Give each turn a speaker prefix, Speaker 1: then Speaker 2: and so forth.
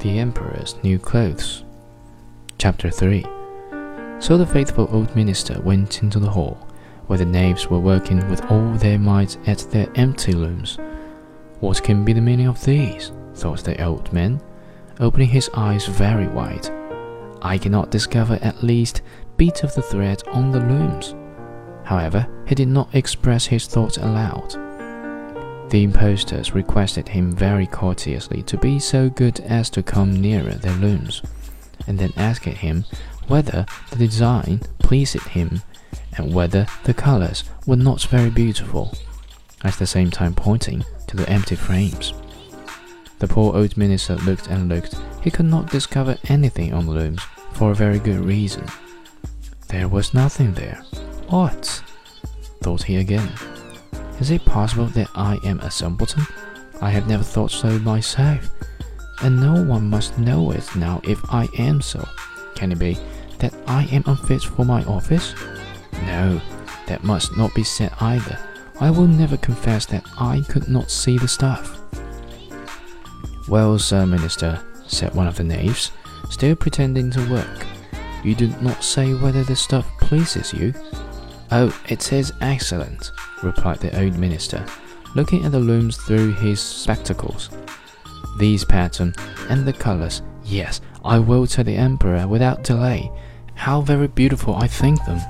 Speaker 1: The Emperor's New Clothes. Chapter 3 So the faithful old minister went into the hall, where the knaves were working with all their might at their empty looms. What can be the meaning of these? thought the old man, opening his eyes very wide. I cannot discover at least bit of the thread on the looms. However, he did not express his thoughts aloud. The impostors requested him very courteously to be so good as to come nearer their looms, and then asked him whether the design pleased him and whether the colors were not very beautiful, at the same time pointing to the empty frames. The poor old minister looked and looked. He could not discover anything on the looms for a very good reason. There was nothing there. What? thought he again. Is it possible that I am a simpleton? I have never thought so myself, and no one must know it now if I am so. Can it be that I am unfit for my office? No, that must not be said either. I will never confess that I could not see the stuff. Well, Sir Minister, said one of the knaves, still pretending to work, you do not say whether the stuff pleases you. Oh, it is excellent, replied the old minister, looking at the looms through his spectacles. These patterns and the colors, yes, I will tell the emperor without delay how very beautiful I think them.